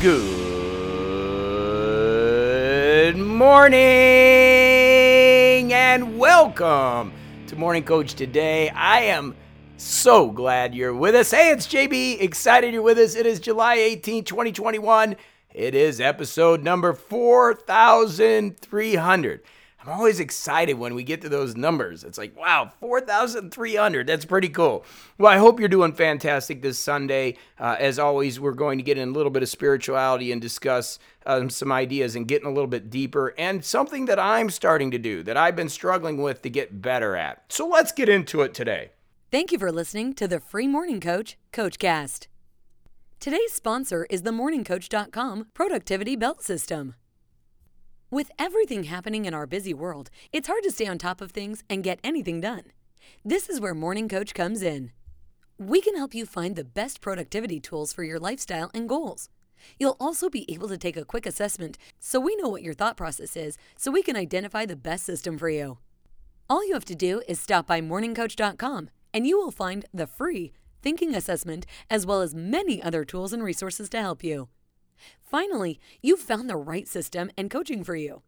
Good morning and welcome to Morning Coach today. I am so glad you're with us. Hey, it's JB. Excited you're with us. It is July 18, 2021. It is episode number 4300. I'm always excited when we get to those numbers. It's like, wow, 4,300. That's pretty cool. Well, I hope you're doing fantastic this Sunday. Uh, as always, we're going to get in a little bit of spirituality and discuss um, some ideas and getting a little bit deeper and something that I'm starting to do that I've been struggling with to get better at. So let's get into it today. Thank you for listening to the Free Morning Coach, CoachCast. Today's sponsor is the MorningCoach.com Productivity Belt System. With everything happening in our busy world, it's hard to stay on top of things and get anything done. This is where Morning Coach comes in. We can help you find the best productivity tools for your lifestyle and goals. You'll also be able to take a quick assessment so we know what your thought process is so we can identify the best system for you. All you have to do is stop by morningcoach.com and you will find the free thinking assessment as well as many other tools and resources to help you. Finally, you've found the right system and coaching for you.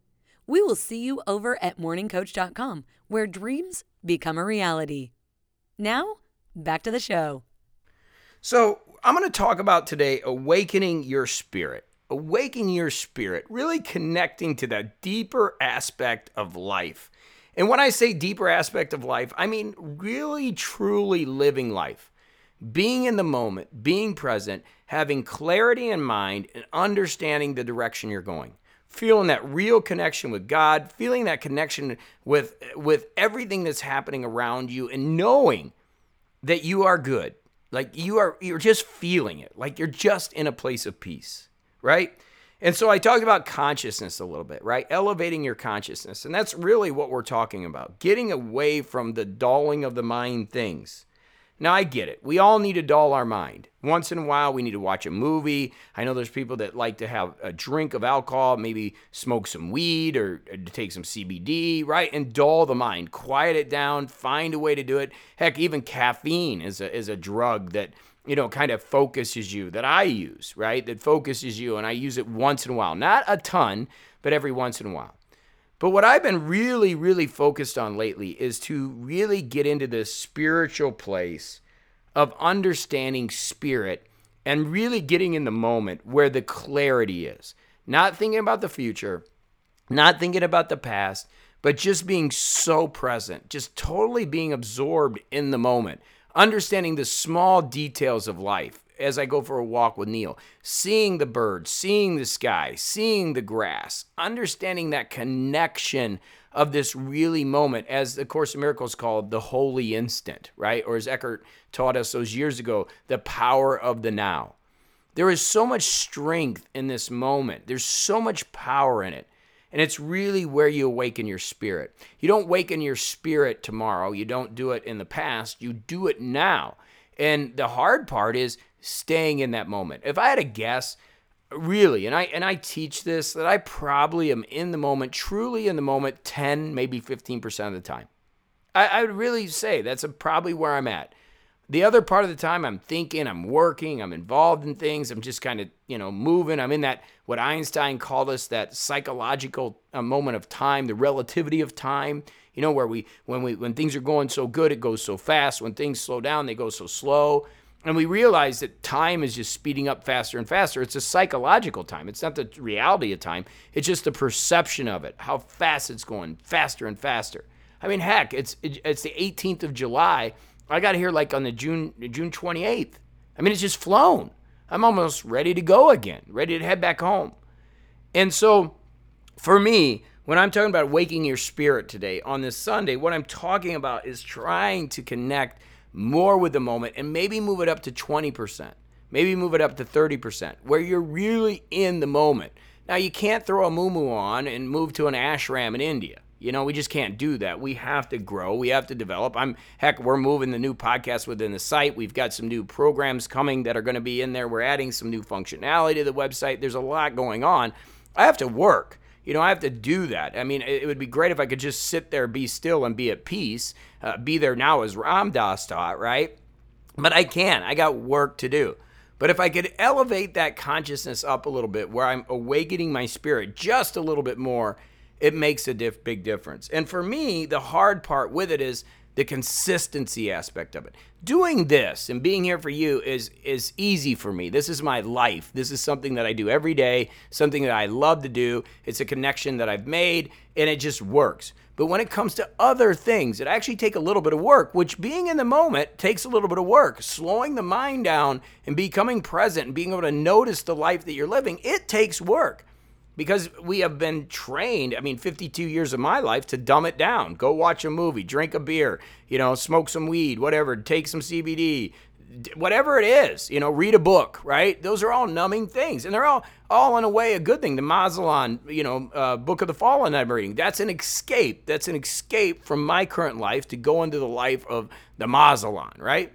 We will see you over at morningcoach.com, where dreams become a reality. Now, back to the show. So, I'm going to talk about today awakening your spirit. Awakening your spirit, really connecting to that deeper aspect of life. And when I say deeper aspect of life, I mean really, truly living life being in the moment, being present, having clarity in mind, and understanding the direction you're going. Feeling that real connection with God, feeling that connection with with everything that's happening around you and knowing that you are good. Like you are you're just feeling it. Like you're just in a place of peace, right? And so I talked about consciousness a little bit, right? Elevating your consciousness. And that's really what we're talking about. Getting away from the dulling of the mind things now, I get it. We all need to dull our mind. Once in a while, we need to watch a movie. I know there's people that like to have a drink of alcohol, maybe smoke some weed or, take some CBD, right? And dull the mind, quiet it down, find a way to do it. Heck, even caffeine is a, is a drug that, you know, kind of focuses you that I use, right? That focuses you. And I use it once in a while. Not a ton, but every once in a while. But what I've been really, really focused on lately is to really get into this spiritual place of understanding spirit and really getting in the moment where the clarity is. Not thinking about the future, not thinking about the past, but just being so present, just totally being absorbed in the moment, understanding the small details of life as I go for a walk with Neil, seeing the birds, seeing the sky, seeing the grass, understanding that connection of this really moment, as the Course of Miracles called the holy instant, right? Or as Eckhart taught us those years ago, the power of the now. There is so much strength in this moment, there's so much power in it. And it's really where you awaken your spirit. You don't awaken your spirit tomorrow. You don't do it in the past. You do it now. And the hard part is staying in that moment. If I had a guess, really, and I and I teach this that I probably am in the moment, truly in the moment, 10, maybe 15% of the time. I, I would really say that's a, probably where I'm at. The other part of the time, I'm thinking, I'm working, I'm involved in things, I'm just kind of, you know, moving. I'm in that, what Einstein called us, that psychological uh, moment of time, the relativity of time, you know, where we, when we, when things are going so good, it goes so fast. When things slow down, they go so slow. And we realize that time is just speeding up faster and faster. It's a psychological time. It's not the reality of time. It's just the perception of it, how fast it's going, faster and faster. I mean, heck, it's it's the 18th of July. I got here like on the June June 28th. I mean, it's just flown. I'm almost ready to go again, ready to head back home. And so, for me, when I'm talking about waking your spirit today on this Sunday, what I'm talking about is trying to connect more with the moment and maybe move it up to 20%, maybe move it up to 30%, where you're really in the moment. Now, you can't throw a moo on and move to an ashram in India. You know, we just can't do that. We have to grow. We have to develop. I'm heck, we're moving the new podcast within the site. We've got some new programs coming that are going to be in there. We're adding some new functionality to the website. There's a lot going on. I have to work you know, I have to do that. I mean, it, would be great if I could just sit there, be still, and be at peace. Uh, be there now as Ram Dass taught, right? But I can't. I got work to do. But if I could elevate that consciousness up a little bit, where I'm awakening my spirit just a little bit more, it makes a diff- big difference. And for me, the hard part with it is the consistency aspect of it. Doing this and being here for you is is easy for me. This is my life. This is something that I do every day, something that I love to do. It's a connection that I've made and it just works. But when it comes to other things, it actually take a little bit of work, which being in the moment takes a little bit of work. Slowing the mind down and becoming present and being able to notice the life that you're living, it takes work because we have been trained i mean 52 years of my life to dumb it down. Go watch a movie drink a beer you know smoke some weed whatever take some cbd whatever it is you know read a book right? Those are all numbing things and they're all all in a way a good thing. The Malazan, you know uh, book of the fallen i'm reading that's an escape that's an escape from my current life to go into the life of the Malazan, right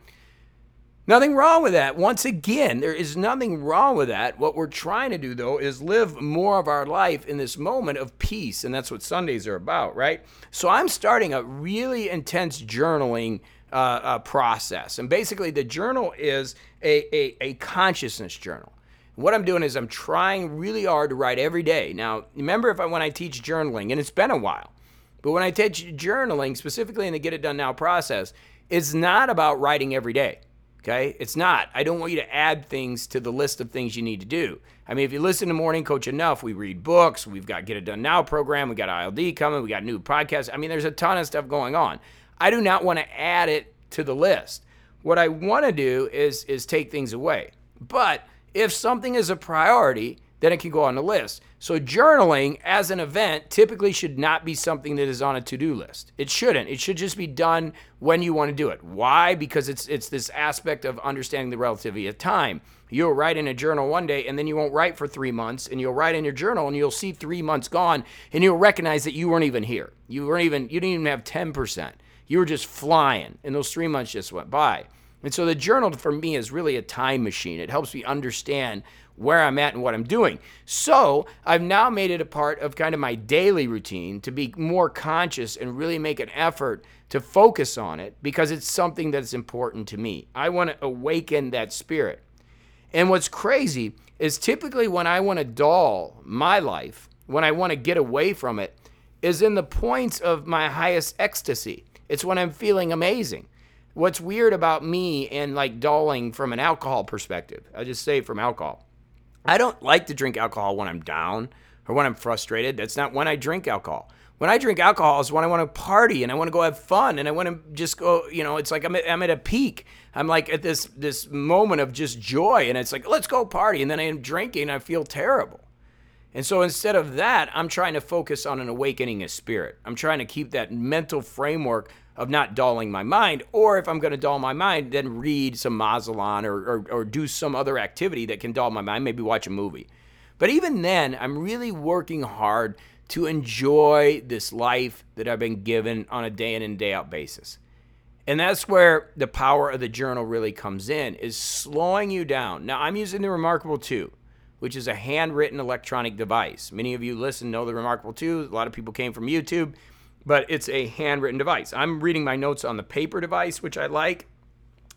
Nothing wrong with that. Once again, there is nothing wrong with that. What we're trying to do, though, is live more of our life in this moment of peace. And that's what Sundays are about, right? So I'm starting a really intense journaling uh, uh, process. And basically, the journal is a, a, a consciousness journal. What I'm doing is I'm trying really hard to write every day. Now, remember if I, when I teach journaling, and it's been a while, but when I teach journaling, specifically in the Get It Done Now process, it's not about writing every day. Okay? It's not. I don't want you to add things to the list of things you need to do. I mean, if you listen to Morning Coach enough, we read books, we've got Get It Done Now program, we got ILD coming, we got new podcasts. I mean, there's a ton of stuff going on. I do not want to add it to the list. What I want to do is is take things away. But if something is a priority, then it can go on the list. So journaling as an event typically should not be something that is on a to-do list. It shouldn't. It should just be done when you want to do it. Why? Because it's it's this aspect of understanding the relativity of time. You'll write in a journal one day and then you won't write for 3 months and you'll write in your journal and you'll see 3 months gone and you'll recognize that you weren't even here. You weren't even you didn't even have 10%. You were just flying and those 3 months just went by. And so the journal for me is really a time machine. It helps me understand where I'm at and what I'm doing. So I've now made it a part of kind of my daily routine to be more conscious and really make an effort to focus on it because it's something that's important to me. I want to awaken that spirit. And what's crazy is typically when I want to dull my life, when I want to get away from it, is in the points of my highest ecstasy. It's when I'm feeling amazing. What's weird about me and like dulling from an alcohol perspective, I just say from alcohol I don't like to drink alcohol when I'm down or when I'm frustrated. That's not when I drink alcohol. When I drink alcohol is when I want to party and I want to go have fun and I want to just go, you know, it's like I'm at, I'm at a peak. I'm like at this this moment of just joy and it's like, let's go party. And then I am drinking I feel terrible. And so instead of that, I'm trying to focus on an awakening of spirit. I'm trying to keep that mental framework of not dulling my mind. Or if I'm going to dull my mind, then read some Malazan or, or, or do some other activity that can dull my mind, maybe watch a movie. But even then, I'm really working hard to enjoy this life that I've been given on a day in and day out basis. And that's where the power of the journal really comes in is slowing you down. Now I'm using the Remarkable 2, which is a handwritten electronic device. Many of you listen know the Remarkable 2. A lot of people came from YouTube but it's a handwritten device. I'm reading my notes on the paper device, which I like.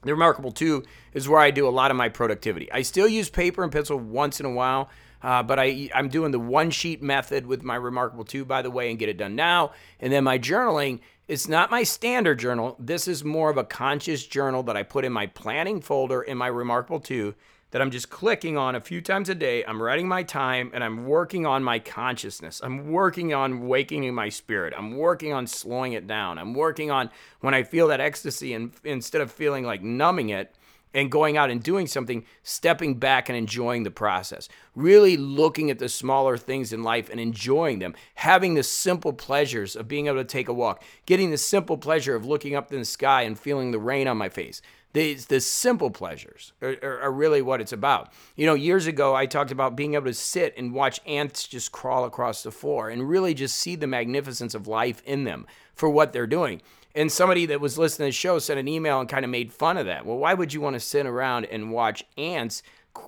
The Remarkable 2 is where I do a lot of my productivity. I still use paper and pencil once in a while, uh, but I, I'm doing the one sheet method with my Remarkable 2, by the way, and get it done now. And then my journaling, it's not my standard journal. This is more of a conscious journal that I put in my planning folder in my Remarkable 2 that I'm just clicking on a few times a day. I'm writing my time and I'm working on my consciousness. I'm working on waking my spirit. I'm working on slowing it down. I'm working on when I feel that ecstasy and instead of feeling like numbing it and going out and doing something, stepping back and enjoying the process. Really looking at the smaller things in life and enjoying them. Having the simple pleasures of being able to take a walk, getting the simple pleasure of looking up in the sky and feeling the rain on my face the, the simple pleasures are, are, are, really what it's about. You know, years ago, I talked about being able to sit and watch ants just crawl across the floor and really just see the magnificence of life in them for what they're doing. And somebody that was listening to the show sent an email and kind of made fun of that. Well, why would you want to sit around and watch ants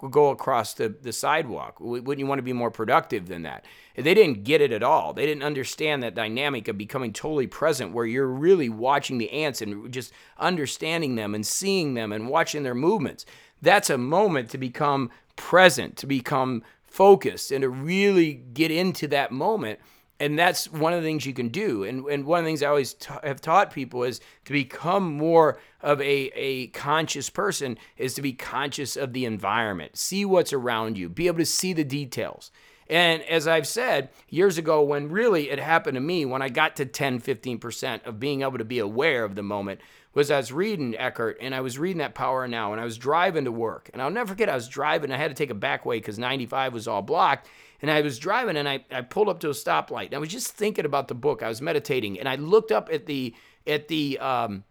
go across the, the sidewalk? Wouldn't you want to be more productive than that? They didn't get it at all. They didn't understand that dynamic of becoming totally present where you're really watching the ants and just understanding them and seeing them and watching their movements. that's a moment to become present, to become focused, and to really get into that moment. And that's one of the things you can do. And, and one of the things I always have taught people is to become more of a, a conscious person is to be conscious of the environment, see what's around you, be able to see the details. And as I've said years ago, when really it happened to me, when I got to 10, 15% of being able to be aware of the moment, was I was reading Eckhart and I was reading that Power Now and I was driving to work. And I'll never forget, I was driving, I had to take a back way because 95 was all blocked. And I was driving and I, I pulled up to a stoplight. And I was just thinking about the book. I was meditating and I looked up at the, at the, um,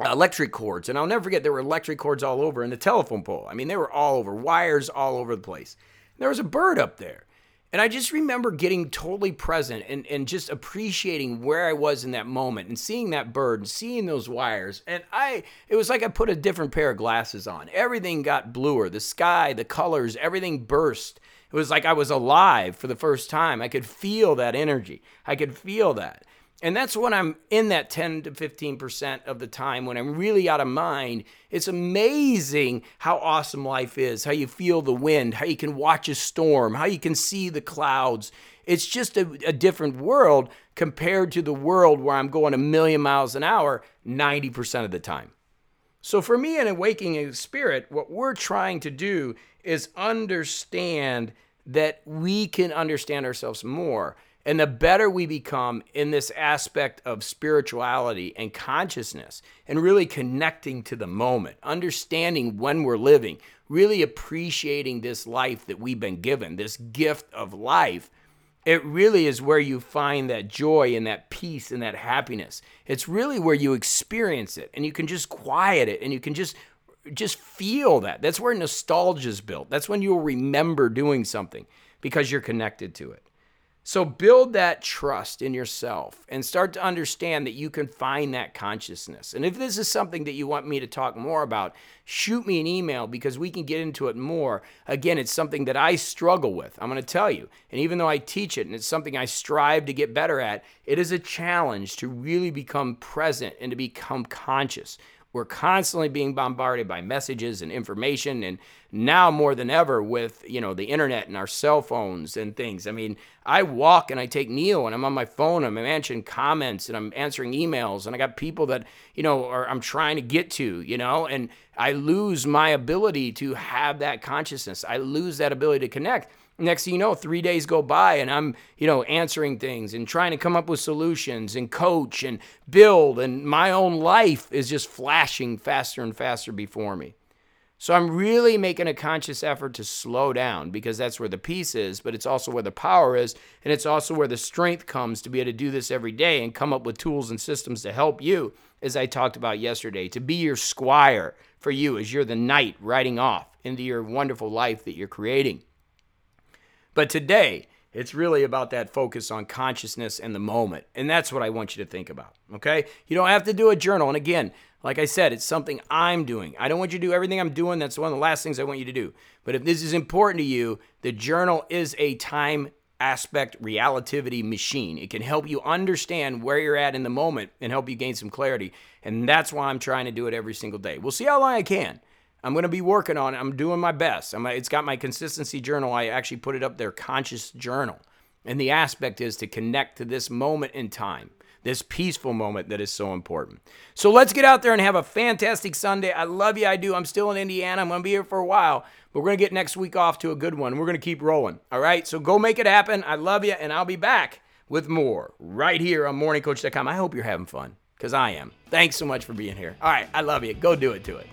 electric cords. And I'll never forget, there were electric cords all over and the telephone pole. I mean, they were all over, wires all over the place. There was a bird up there. And I just remember getting totally present and, and just appreciating where I was in that moment and seeing that bird and seeing those wires. And I, it was like I put a different pair of glasses on. Everything got bluer. The sky, the colors, everything burst. It was like I was alive for the first time. I could feel that energy. I could feel that. And that's when I'm in that 10 to 15% of the time when I'm really out of mind. It's amazing how awesome life is, how you feel the wind, how you can watch a storm, how you can see the clouds. It's just a, a different world compared to the world where I'm going a million miles an hour 90% of the time. So, for me, in Awakening Spirit, what we're trying to do is understand that we can understand ourselves more. And the better we become in this aspect of spirituality and consciousness and really connecting to the moment, understanding when we're living, really appreciating this life that we've been given, this gift of life, it really is where you find that joy and that peace and that happiness. It's really where you experience it and you can just quiet it and you can just just feel that. That's where nostalgia is built. That's when you'll remember doing something because you're connected to it. So build that trust in yourself and start to understand that you can find that consciousness. And if this is something that you want me to talk more about, shoot me an email because we can get into it more. Again, it's something that I struggle with. I'm going to tell you. And even though I teach it and it's something I strive to get better at, it is a challenge to really become present and to become conscious. We're constantly being bombarded by messages and information, and now more than ever with you know the internet and our cell phones and things. I mean, I walk and I take Neil, and I'm on my phone. I'm answering comments and I'm answering emails, and I got people that you know are I'm trying to get to, you know, and I lose my ability to have that consciousness. I lose that ability to connect next thing you know three days go by and i'm you know answering things and trying to come up with solutions and coach and build and my own life is just flashing faster and faster before me. So i'm really making a conscious effort to slow down because that's where the peace is but it's also where the power is and it's also where the strength comes to be able to do this every day and come up with tools and systems to help you as i talked about yesterday to be your squire for you as you're the knight riding off into your wonderful life that you're creating but today, it's really about that focus on consciousness and the moment. And that's what I want you to think about. Okay? You don't have to do a journal. And again, like I said, it's something I'm doing. I don't want you to do everything I'm doing. That's one of the last things I want you to do. But if this is important to you, the journal is a time aspect relativity machine. It can help you understand where you're at in the moment and help you gain some clarity. And that's why I'm trying to do it every single day. We'll see how long I can. I'm going to be working on it. I'm doing my best. I'm, it's got my consistency journal. I actually put it up there, conscious journal. And the aspect is to connect to this moment in time, this peaceful moment that is so important. So let's get out there and have a fantastic Sunday. I love you. I do. I'm still in Indiana. I'm going to be here for a while, but we're going to get next week off to a good one. We're going to keep rolling. All right. So go make it happen. I love you, and I'll be back with more right here on morningcoach.com. I hope you're having fun because I am. Thanks so much for being here. All right. I love you. Go do it to it.